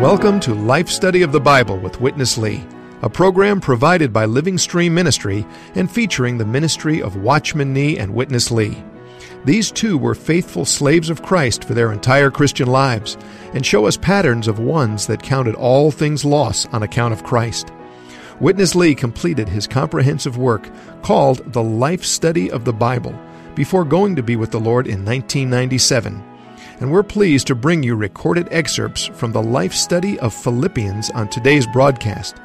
Welcome to Life Study of the Bible with Witness Lee, a program provided by Living Stream Ministry and featuring the ministry of Watchman Nee and Witness Lee. These two were faithful slaves of Christ for their entire Christian lives and show us patterns of ones that counted all things loss on account of Christ. Witness Lee completed his comprehensive work called The Life Study of the Bible before going to be with the Lord in 1997 and we're pleased to bring you recorded excerpts from the life study of Philippians on today's broadcast.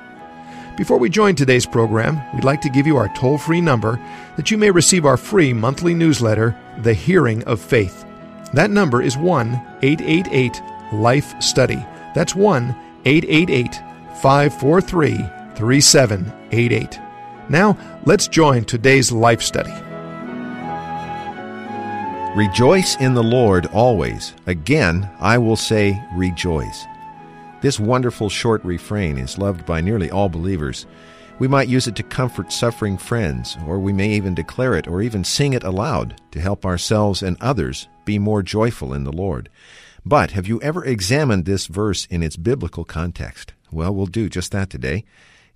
Before we join today's program, we'd like to give you our toll free number that you may receive our free monthly newsletter, The Hearing of Faith. That number is 1 888 Life Study. That's 1 888 543 3788. Now, let's join today's life study. Rejoice in the Lord always. Again, I will say, rejoice. This wonderful short refrain is loved by nearly all believers. We might use it to comfort suffering friends, or we may even declare it or even sing it aloud to help ourselves and others be more joyful in the Lord. But have you ever examined this verse in its biblical context? Well, we'll do just that today.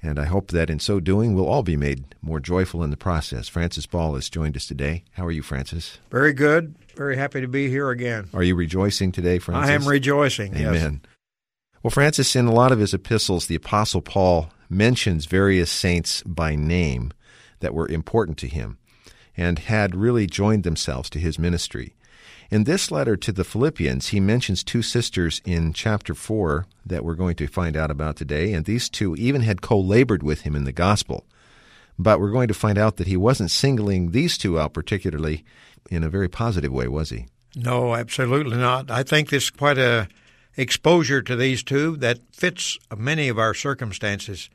And I hope that in so doing, we'll all be made more joyful in the process. Francis Ball has joined us today. How are you, Francis? Very good. Very happy to be here again. Are you rejoicing today, Francis? I am rejoicing. Amen. Yes. Well, Francis, in a lot of his epistles, the Apostle Paul mentions various saints by name that were important to him and had really joined themselves to his ministry. In this letter to the Philippians, he mentions two sisters in chapter 4 that we're going to find out about today, and these two even had co labored with him in the gospel. But we're going to find out that he wasn't singling these two out particularly in a very positive way, was he? No, absolutely not. I think this is quite a exposure to these two that fits many of our circumstances.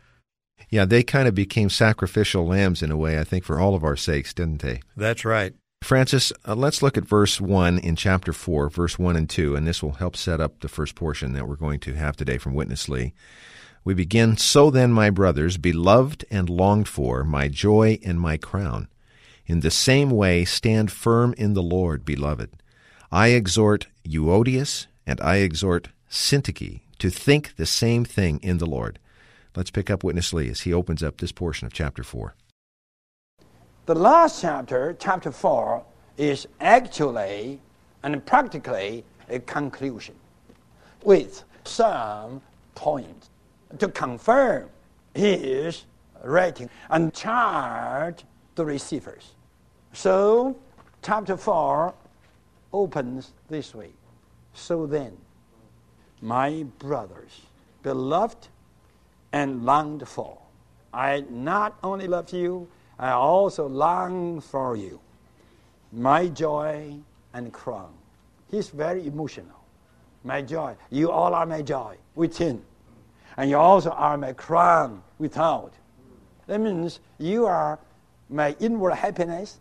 Yeah, they kind of became sacrificial lambs in a way, I think, for all of our sakes, didn't they? That's right. Francis, uh, let's look at verse 1 in chapter 4, verse 1 and 2, and this will help set up the first portion that we're going to have today from Witness Lee. We begin So then, my brothers, beloved and longed for, my joy and my crown, in the same way stand firm in the Lord, beloved. I exhort Euodias and I exhort Syntyche to think the same thing in the Lord. Let's pick up Witness Lee as he opens up this portion of chapter 4. The last chapter, chapter 4, is actually and practically a conclusion with some points to confirm his writing and charge the receivers. So, chapter 4 opens this way. So then, my brothers, beloved and longed for, I not only love you, I also long for you, my joy and crown. He's very emotional. My joy. You all are my joy within. And you also are my crown without. That means you are my inward happiness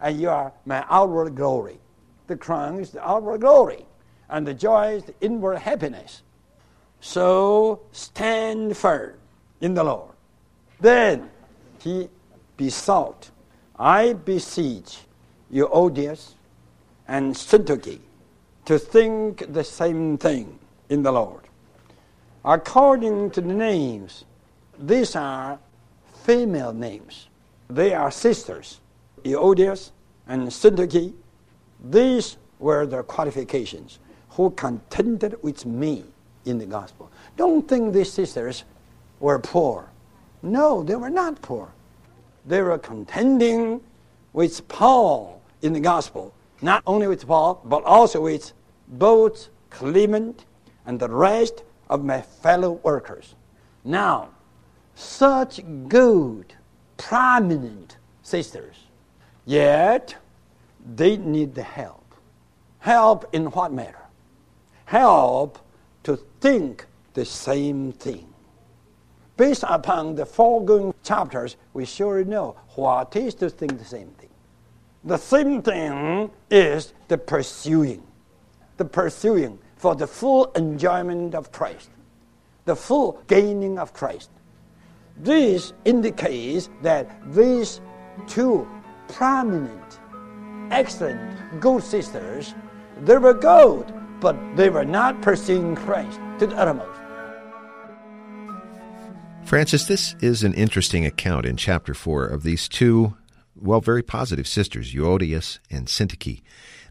and you are my outward glory. The crown is the outward glory, and the joys, the inward happiness. So stand firm in the Lord. Then he besought, I beseech Euodias and Syntyche to think the same thing in the Lord. According to the names, these are female names. They are sisters, Euodias and Syntyche. These were their qualifications who contended with me in the gospel. Don't think these sisters were poor. No, they were not poor they were contending with Paul in the gospel. Not only with Paul, but also with both Clement and the rest of my fellow workers. Now, such good, prominent sisters, yet they need the help. Help in what matter? Help to think the same thing. Based upon the foregoing chapters, we surely know what is to think the same thing. The same thing is the pursuing, the pursuing for the full enjoyment of Christ, the full gaining of Christ. This indicates that these two prominent, excellent good sisters, they were good, but they were not pursuing Christ to the uttermost. Francis, this is an interesting account in chapter 4 of these two, well, very positive sisters, Euodias and Syntyche.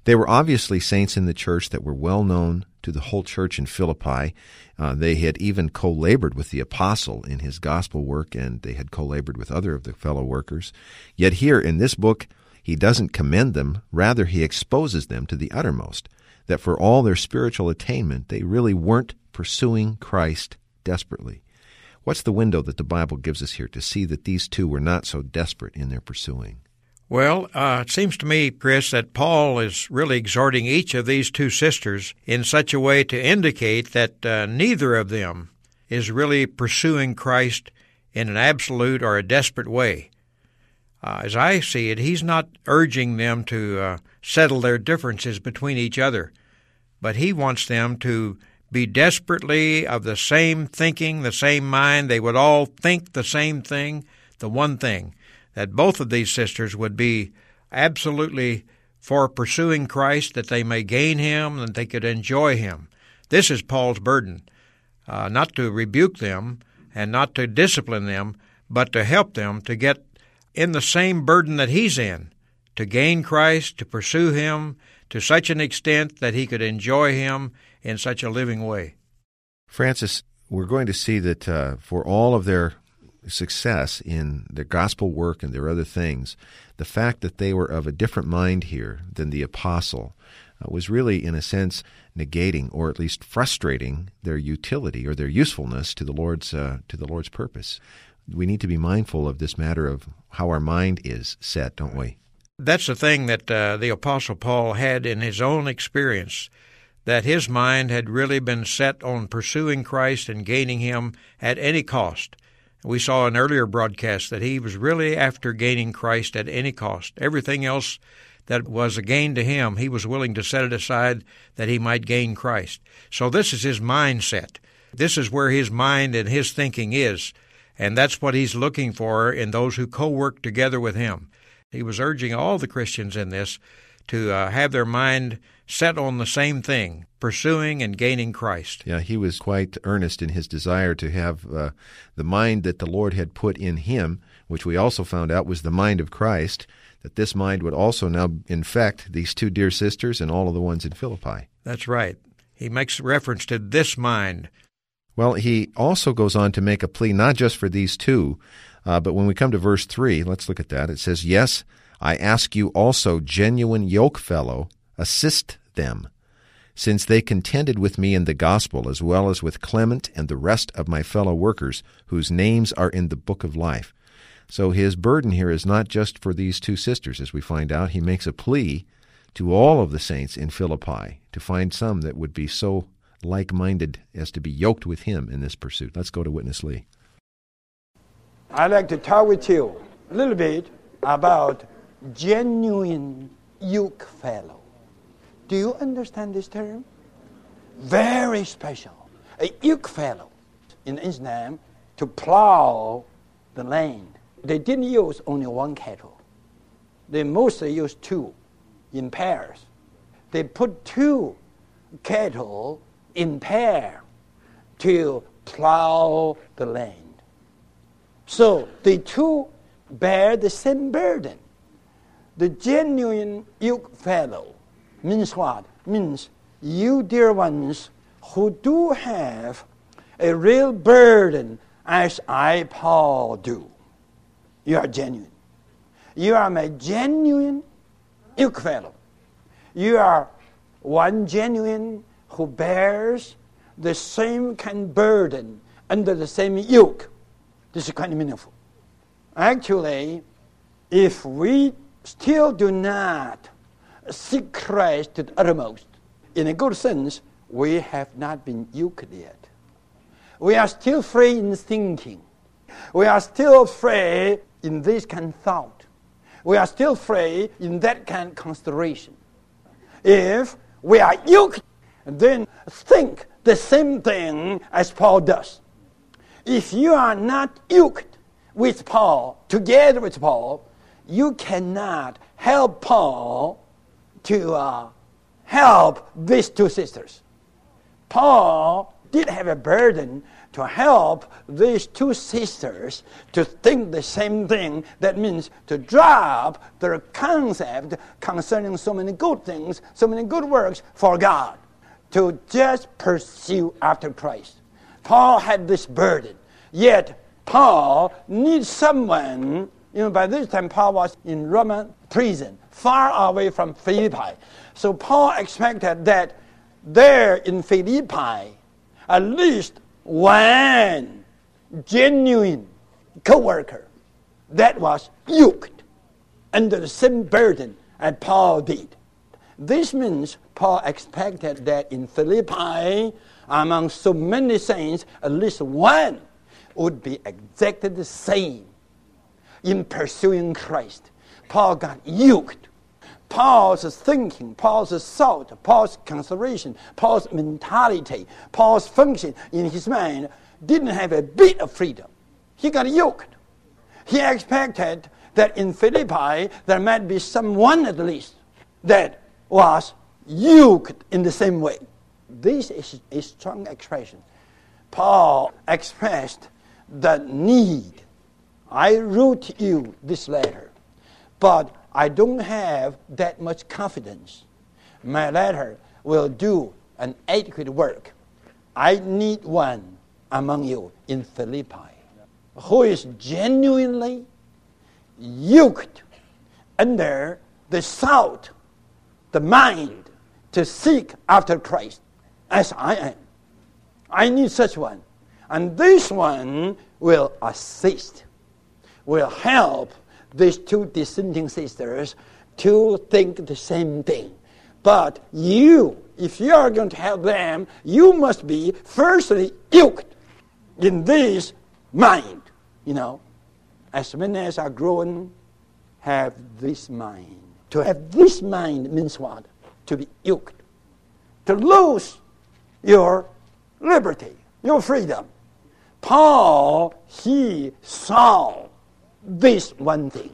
They were obviously saints in the church that were well known to the whole church in Philippi. Uh, they had even co labored with the apostle in his gospel work, and they had co labored with other of the fellow workers. Yet here in this book, he doesn't commend them, rather, he exposes them to the uttermost, that for all their spiritual attainment, they really weren't pursuing Christ desperately. What's the window that the Bible gives us here to see that these two were not so desperate in their pursuing? Well, uh, it seems to me, Chris, that Paul is really exhorting each of these two sisters in such a way to indicate that uh, neither of them is really pursuing Christ in an absolute or a desperate way. Uh, as I see it, he's not urging them to uh, settle their differences between each other, but he wants them to be desperately of the same thinking, the same mind. They would all think the same thing, the one thing that both of these sisters would be absolutely for pursuing Christ, that they may gain Him, and they could enjoy Him. This is Paul's burden, uh, not to rebuke them and not to discipline them, but to help them to get in the same burden that he's in, to gain Christ, to pursue Him to such an extent that he could enjoy Him in such a living way. Francis, we're going to see that uh, for all of their success in their gospel work and their other things, the fact that they were of a different mind here than the apostle uh, was really, in a sense, negating or at least frustrating their utility or their usefulness to the Lord's uh, to the Lord's purpose. We need to be mindful of this matter of how our mind is set, don't we? That's the thing that uh, the Apostle Paul had in his own experience, that his mind had really been set on pursuing Christ and gaining Him at any cost. We saw in earlier broadcasts that he was really after gaining Christ at any cost. Everything else that was a gain to him, he was willing to set it aside that he might gain Christ. So this is his mindset. This is where his mind and his thinking is. And that's what he's looking for in those who co work together with him. He was urging all the Christians in this to uh, have their mind set on the same thing, pursuing and gaining Christ. Yeah, he was quite earnest in his desire to have uh, the mind that the Lord had put in him, which we also found out was the mind of Christ, that this mind would also now infect these two dear sisters and all of the ones in Philippi. That's right. He makes reference to this mind. Well, he also goes on to make a plea not just for these two, uh, but when we come to verse 3, let's look at that. It says, Yes, I ask you also, genuine yoke fellow, assist them, since they contended with me in the gospel, as well as with Clement and the rest of my fellow workers, whose names are in the book of life. So his burden here is not just for these two sisters, as we find out. He makes a plea to all of the saints in Philippi to find some that would be so like minded as to be yoked with him in this pursuit. Let's go to Witness Lee. I'd like to talk with you a little bit about genuine yoke fellow. Do you understand this term? Very special. A yoke fellow in Islam to plow the land. They didn't use only one cattle. They mostly used two in pairs. They put two cattle in pair to plow the land. So the two bear the same burden. The genuine yoke fellow means what? Means you, dear ones, who do have a real burden as I, Paul, do. You are genuine. You are my genuine yoke fellow. You are one genuine who bears the same kind of burden under the same yoke. This is of meaningful. Actually, if we still do not seek Christ to the uttermost, in a good sense, we have not been yoked yet. We are still free in thinking. We are still free in this kind of thought. We are still free in that kind of consideration. If we are yoked, then think the same thing as Paul does. If you are not yoked with Paul, together with Paul, you cannot help Paul to uh, help these two sisters. Paul did have a burden to help these two sisters to think the same thing. That means to drop their concept concerning so many good things, so many good works for God, to just pursue after Christ. Paul had this burden, yet Paul needs someone. You know, by this time Paul was in Roman prison, far away from Philippi. So Paul expected that there in Philippi, at least one genuine co-worker that was yoked under the same burden as Paul did. This means Paul expected that in Philippi, among so many saints, at least one would be exactly the same in pursuing Christ. Paul got yoked Paul's thinking, Paul's thought, Paul's consideration, Paul's mentality, Paul's function in his mind didn't have a bit of freedom. He got yoked. He expected that in Philippi there might be someone at least that was yoked in the same way. This is a strong expression. Paul expressed the need. I wrote you this letter, but I don't have that much confidence. My letter will do an adequate work. I need one among you in Philippi who is genuinely yoked under the thought, the mind to seek after Christ as I am. I need such one. And this one will assist, will help these two dissenting sisters to think the same thing. But you, if you are going to help them, you must be firstly yoked in this mind. You know, as many as are grown have this mind. To have this mind means what? To be yoked. To lose your liberty, your freedom. Paul, he saw this one thing.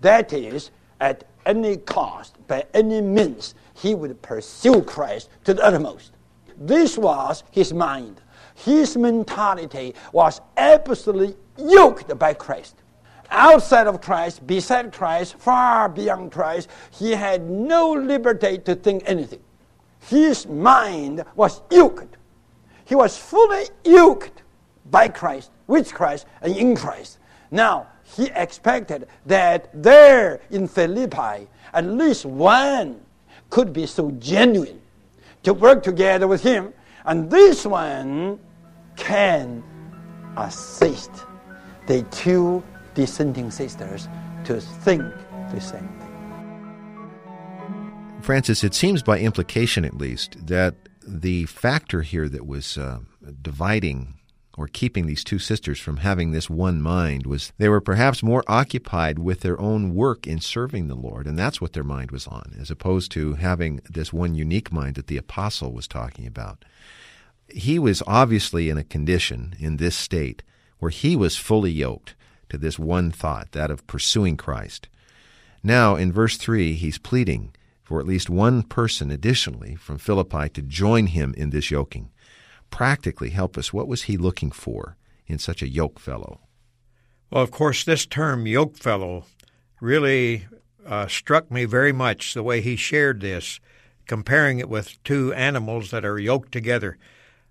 That is, at any cost, by any means, he would pursue Christ to the uttermost. This was his mind. His mentality was absolutely yoked by Christ. Outside of Christ, beside Christ, far beyond Christ, he had no liberty to think anything. His mind was yoked. He was fully yoked by Christ, with Christ, and in Christ. Now, he expected that there in Philippi, at least one could be so genuine to work together with him, and this one can assist the two dissenting sisters to think the same thing. Francis, it seems by implication at least that the factor here that was uh, dividing or keeping these two sisters from having this one mind was they were perhaps more occupied with their own work in serving the Lord, and that's what their mind was on, as opposed to having this one unique mind that the apostle was talking about. He was obviously in a condition in this state where he was fully yoked to this one thought, that of pursuing Christ. Now, in verse 3, he's pleading for at least one person additionally from Philippi to join him in this yoking practically help us. What was he looking for in such a yoke fellow? Well, of course, this term yoke fellow really uh, struck me very much the way he shared this, comparing it with two animals that are yoked together.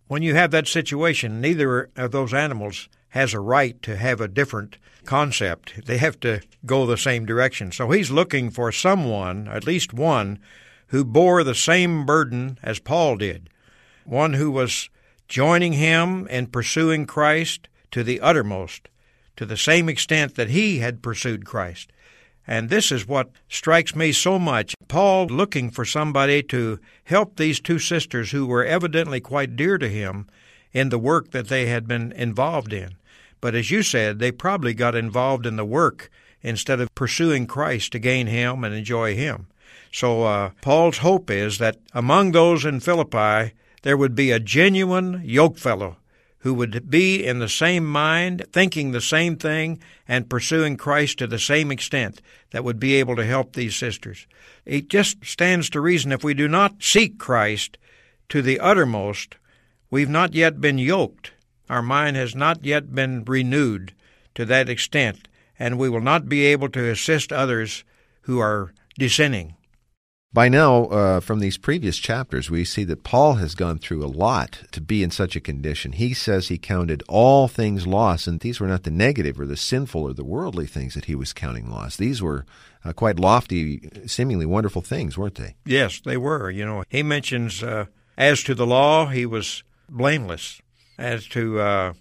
When you have that situation, neither of those animals has a right to have a different concept. They have to go the same direction. So he's looking for someone, at least one, who bore the same burden as Paul did, one who was joining him in pursuing Christ to the uttermost, to the same extent that he had pursued Christ. And this is what strikes me so much. Paul looking for somebody to help these two sisters who were evidently quite dear to him in the work that they had been involved in. But as you said, they probably got involved in the work instead of pursuing Christ to gain Him and enjoy Him. So uh, Paul's hope is that among those in Philippi there would be a genuine yoke fellow who would be in the same mind, thinking the same thing, and pursuing Christ to the same extent that would be able to help these sisters. It just stands to reason if we do not seek Christ to the uttermost, we've not yet been yoked. Our mind has not yet been renewed to that extent, and we will not be able to assist others who are dissenting. By now, uh, from these previous chapters, we see that Paul has gone through a lot to be in such a condition. He says he counted all things loss, and these were not the negative or the sinful or the worldly things that he was counting loss. These were uh, quite lofty, seemingly wonderful things, weren't they? Yes, they were. You know, he mentions uh, as to the law, he was blameless. As to uh,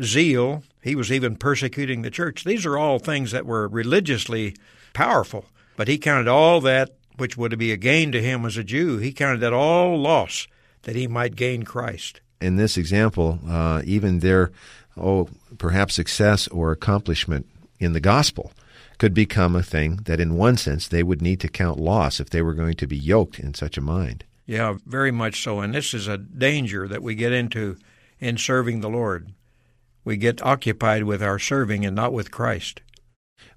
zeal, he was even persecuting the church. These are all things that were religiously powerful, but he counted all that which would be a gain to him as a Jew. He counted that all loss that he might gain Christ. In this example, uh, even their, oh, perhaps success or accomplishment in the gospel could become a thing that, in one sense, they would need to count loss if they were going to be yoked in such a mind. Yeah, very much so. And this is a danger that we get into in serving the Lord. We get occupied with our serving and not with Christ.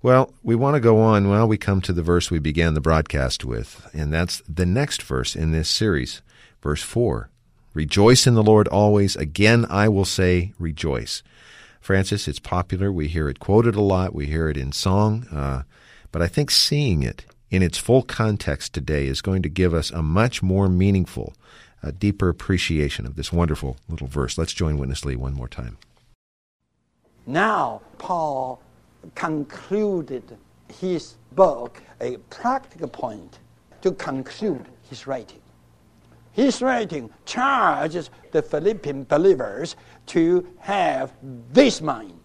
Well, we want to go on. Well, we come to the verse we began the broadcast with, and that's the next verse in this series, verse 4. Rejoice in the Lord always. Again, I will say, rejoice. Francis, it's popular. We hear it quoted a lot. We hear it in song. Uh, but I think seeing it in its full context today is going to give us a much more meaningful, a deeper appreciation of this wonderful little verse. Let's join Witness Lee one more time. Now, Paul concluded his book a practical point to conclude his writing. His writing charges the Philippian believers to have this mind,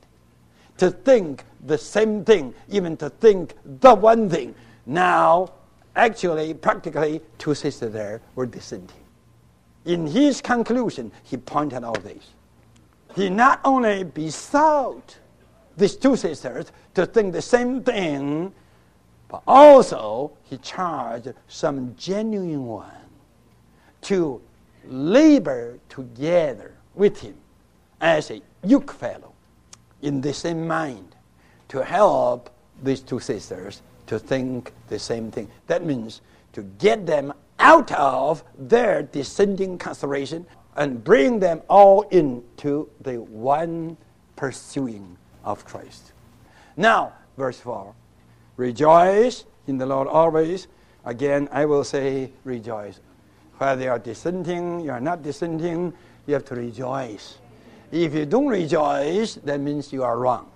to think the same thing, even to think the one thing. Now, actually, practically, two sisters there were dissenting. In his conclusion, he pointed out this. He not only besought these two sisters to think the same thing, but also he charged some genuine one to labor together with him as a yoke fellow in the same mind to help these two sisters to think the same thing. That means to get them out of their descending consideration and bring them all into the one pursuing of Christ. Now, verse 4 Rejoice in the Lord always. Again, I will say, rejoice. Whether you are dissenting, you are not dissenting, you have to rejoice. If you don't rejoice, that means you are wrong.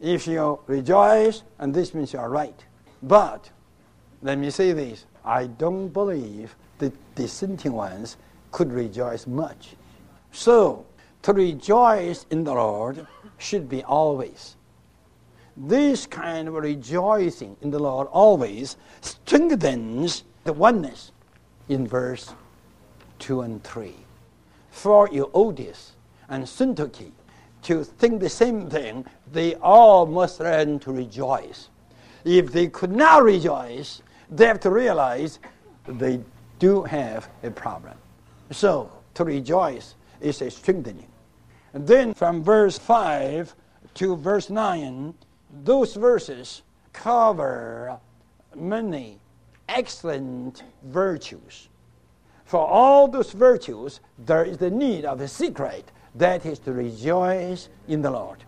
If you rejoice, and this means you are right. But, let me say this I don't believe the dissenting ones could rejoice much. So, to rejoice in the Lord should be always. This kind of rejoicing in the Lord always strengthens the oneness in verse 2 and 3. For Euodias and Syntyche to think the same thing, they all must learn to rejoice. If they could not rejoice, they have to realize they do have a problem. So, to rejoice is a strengthening. And then from verse 5 to verse 9, those verses cover many excellent virtues. For all those virtues, there is the need of a secret that is to rejoice in the Lord.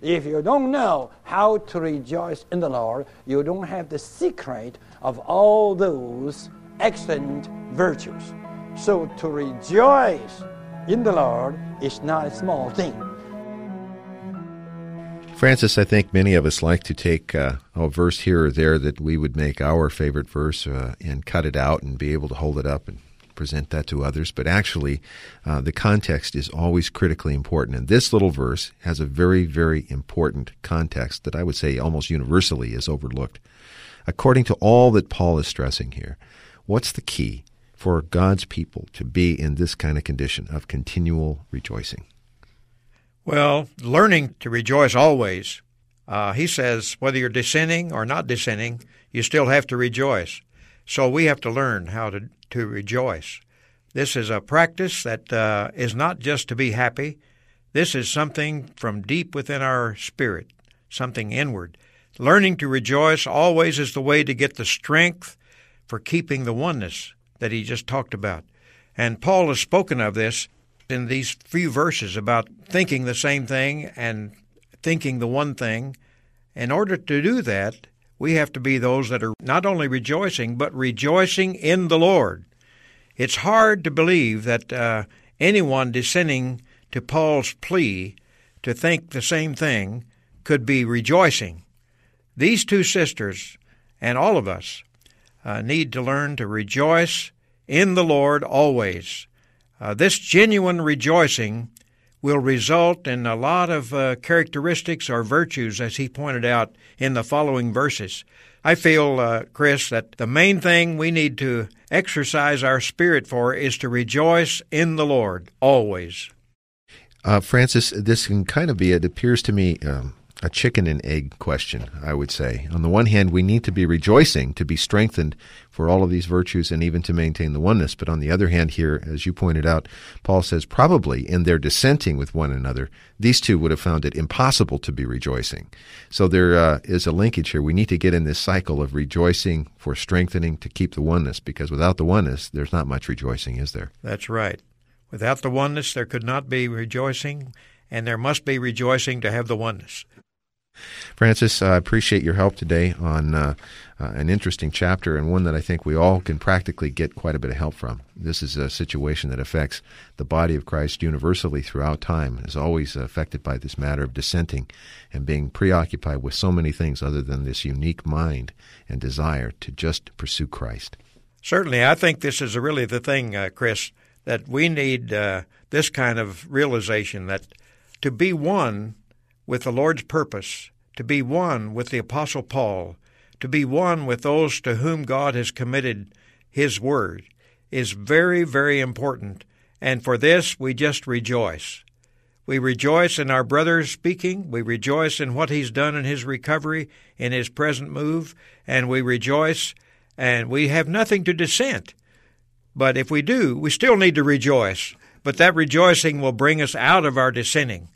If you don't know how to rejoice in the Lord, you don't have the secret of all those excellent virtues. So to rejoice in the Lord is not a small thing. Francis, I think many of us like to take uh, a verse here or there that we would make our favorite verse uh, and cut it out and be able to hold it up and present that to others. But actually, uh, the context is always critically important. And this little verse has a very, very important context that I would say almost universally is overlooked. According to all that Paul is stressing here, what's the key? For God's people to be in this kind of condition of continual rejoicing? Well, learning to rejoice always. Uh, he says whether you're dissenting or not dissenting, you still have to rejoice. So we have to learn how to, to rejoice. This is a practice that uh, is not just to be happy. This is something from deep within our spirit, something inward. Learning to rejoice always is the way to get the strength for keeping the oneness that he just talked about. And Paul has spoken of this in these few verses about thinking the same thing and thinking the one thing. In order to do that, we have to be those that are not only rejoicing, but rejoicing in the Lord. It's hard to believe that uh, anyone dissenting to Paul's plea to think the same thing could be rejoicing. These two sisters and all of us uh, need to learn to rejoice in the Lord always. Uh, this genuine rejoicing will result in a lot of uh, characteristics or virtues, as he pointed out in the following verses. I feel, uh, Chris, that the main thing we need to exercise our spirit for is to rejoice in the Lord always. Uh, Francis, this can kind of be, it appears to me, um, a chicken and egg question, I would say. On the one hand, we need to be rejoicing to be strengthened for all of these virtues and even to maintain the oneness. But on the other hand, here, as you pointed out, Paul says probably in their dissenting with one another, these two would have found it impossible to be rejoicing. So there uh, is a linkage here. We need to get in this cycle of rejoicing for strengthening to keep the oneness, because without the oneness, there's not much rejoicing, is there? That's right. Without the oneness, there could not be rejoicing, and there must be rejoicing to have the oneness. Francis, I appreciate your help today on uh, uh, an interesting chapter and one that I think we all can practically get quite a bit of help from. This is a situation that affects the body of Christ universally throughout time, is always affected by this matter of dissenting and being preoccupied with so many things other than this unique mind and desire to just pursue Christ. Certainly, I think this is really the thing, uh, Chris, that we need uh, this kind of realization that to be one with the Lord's purpose, to be one with the Apostle Paul, to be one with those to whom God has committed His Word, is very, very important. And for this, we just rejoice. We rejoice in our brother's speaking. We rejoice in what he's done in his recovery, in his present move, and we rejoice, and we have nothing to dissent. But if we do, we still need to rejoice. But that rejoicing will bring us out of our dissenting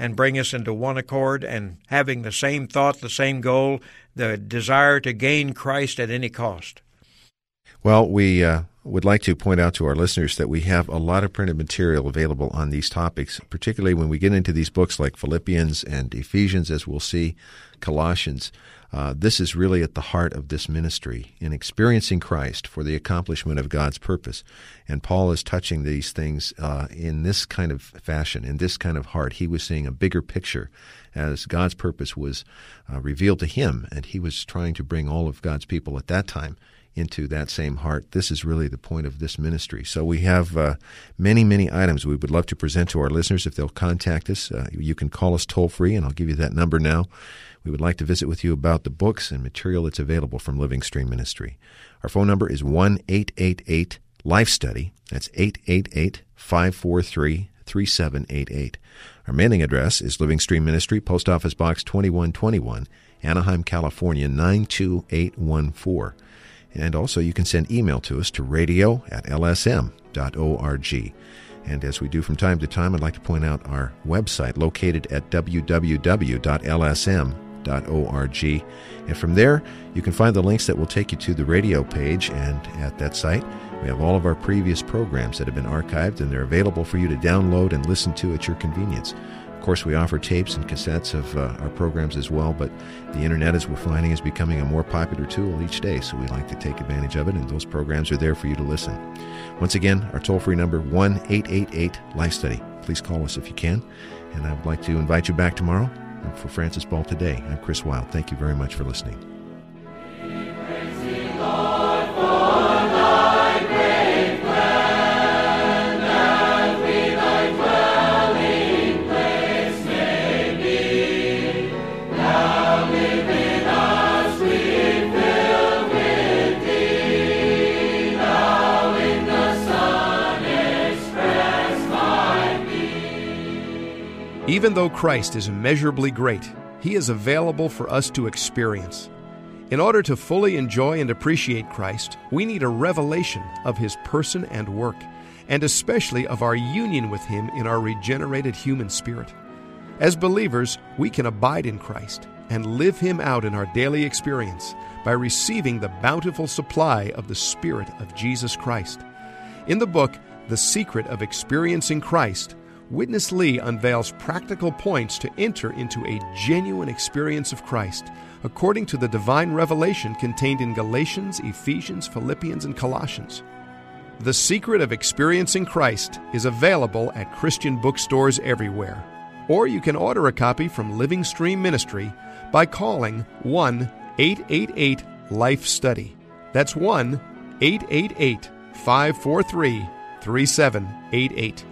and bring us into one accord and having the same thought, the same goal, the desire to gain Christ at any cost. Well, we uh, would like to point out to our listeners that we have a lot of printed material available on these topics, particularly when we get into these books like Philippians and Ephesians, as we'll see, Colossians. Uh, this is really at the heart of this ministry in experiencing Christ for the accomplishment of God's purpose. And Paul is touching these things uh, in this kind of fashion, in this kind of heart. He was seeing a bigger picture as God's purpose was uh, revealed to him, and he was trying to bring all of God's people at that time into that same heart. This is really the point of this ministry. So we have uh, many, many items we would love to present to our listeners if they'll contact us. Uh, you can call us toll free, and I'll give you that number now. We would like to visit with you about the books and material that's available from Living Stream Ministry. Our phone number is 1 888 Life Study. That's 888 543 3788. Our mailing address is Living Stream Ministry, Post Office Box 2121, Anaheim, California 92814. And also, you can send email to us to radio at lsm.org. And as we do from time to time, I'd like to point out our website located at www.lsm.org org. And from there, you can find the links that will take you to the radio page. And at that site, we have all of our previous programs that have been archived and they're available for you to download and listen to at your convenience. Of course, we offer tapes and cassettes of uh, our programs as well, but the internet, as we're finding, is becoming a more popular tool each day, so we like to take advantage of it, and those programs are there for you to listen. Once again, our toll free number 1 888 Life Study. Please call us if you can, and I would like to invite you back tomorrow and for Francis Ball today, I'm Chris Wild. Thank you very much for listening. Even though Christ is immeasurably great, he is available for us to experience. In order to fully enjoy and appreciate Christ, we need a revelation of his person and work, and especially of our union with him in our regenerated human spirit. As believers, we can abide in Christ and live him out in our daily experience by receiving the bountiful supply of the Spirit of Jesus Christ. In the book, The Secret of Experiencing Christ, Witness Lee unveils practical points to enter into a genuine experience of Christ according to the divine revelation contained in Galatians, Ephesians, Philippians, and Colossians. The Secret of Experiencing Christ is available at Christian bookstores everywhere, or you can order a copy from Living Stream Ministry by calling 1 888 Life Study. That's 1 888 543 3788.